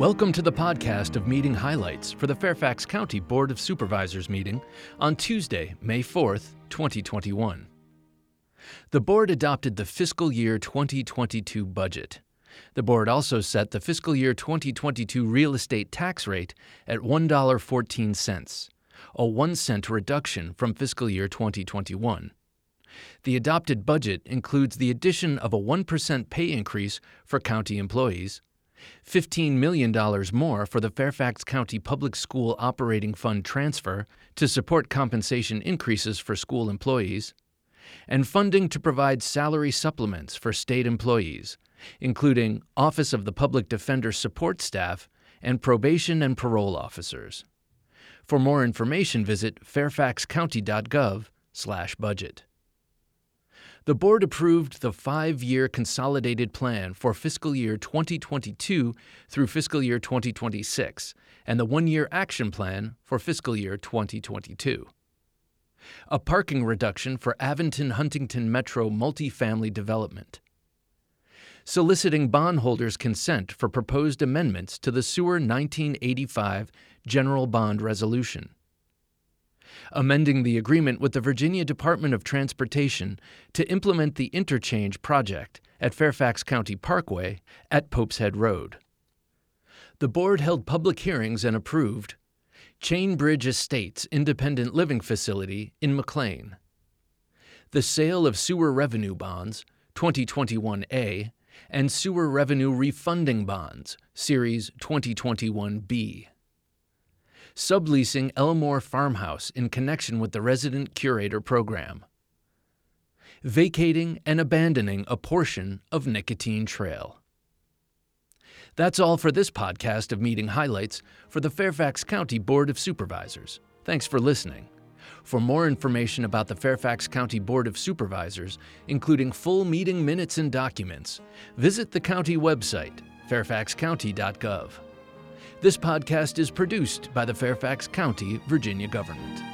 Welcome to the podcast of meeting highlights for the Fairfax County Board of Supervisors meeting on Tuesday, May 4th, 2021. The board adopted the fiscal year 2022 budget. The board also set the fiscal year 2022 real estate tax rate at $1.14, a 1 cent reduction from fiscal year 2021. The adopted budget includes the addition of a 1% pay increase for county employees, $15 million more for the Fairfax County Public School Operating Fund transfer to support compensation increases for school employees, and funding to provide salary supplements for state employees, including Office of the Public Defender support staff and probation and parole officers. For more information, visit fairfaxcounty.gov/budget the board approved the five year consolidated plan for fiscal year 2022 through fiscal year 2026 and the one year action plan for fiscal year 2022. A parking reduction for Aventon Huntington Metro multifamily development. Soliciting bondholders' consent for proposed amendments to the Sewer 1985 General Bond Resolution amending the agreement with the Virginia Department of Transportation to implement the interchange project at Fairfax County Parkway at Pope's Head Road. The board held public hearings and approved Chain Bridge Estates Independent Living Facility in McLean, the sale of sewer revenue bonds 2021A and sewer revenue refunding bonds Series 2021B subleasing Elmore Farmhouse in connection with the Resident Curator Program, vacating and abandoning a portion of Nicotine Trail. That's all for this podcast of meeting highlights for the Fairfax County Board of Supervisors. Thanks for listening. For more information about the Fairfax County Board of Supervisors, including full meeting minutes and documents, visit the county website, fairfaxcounty.gov. This podcast is produced by the Fairfax County, Virginia government.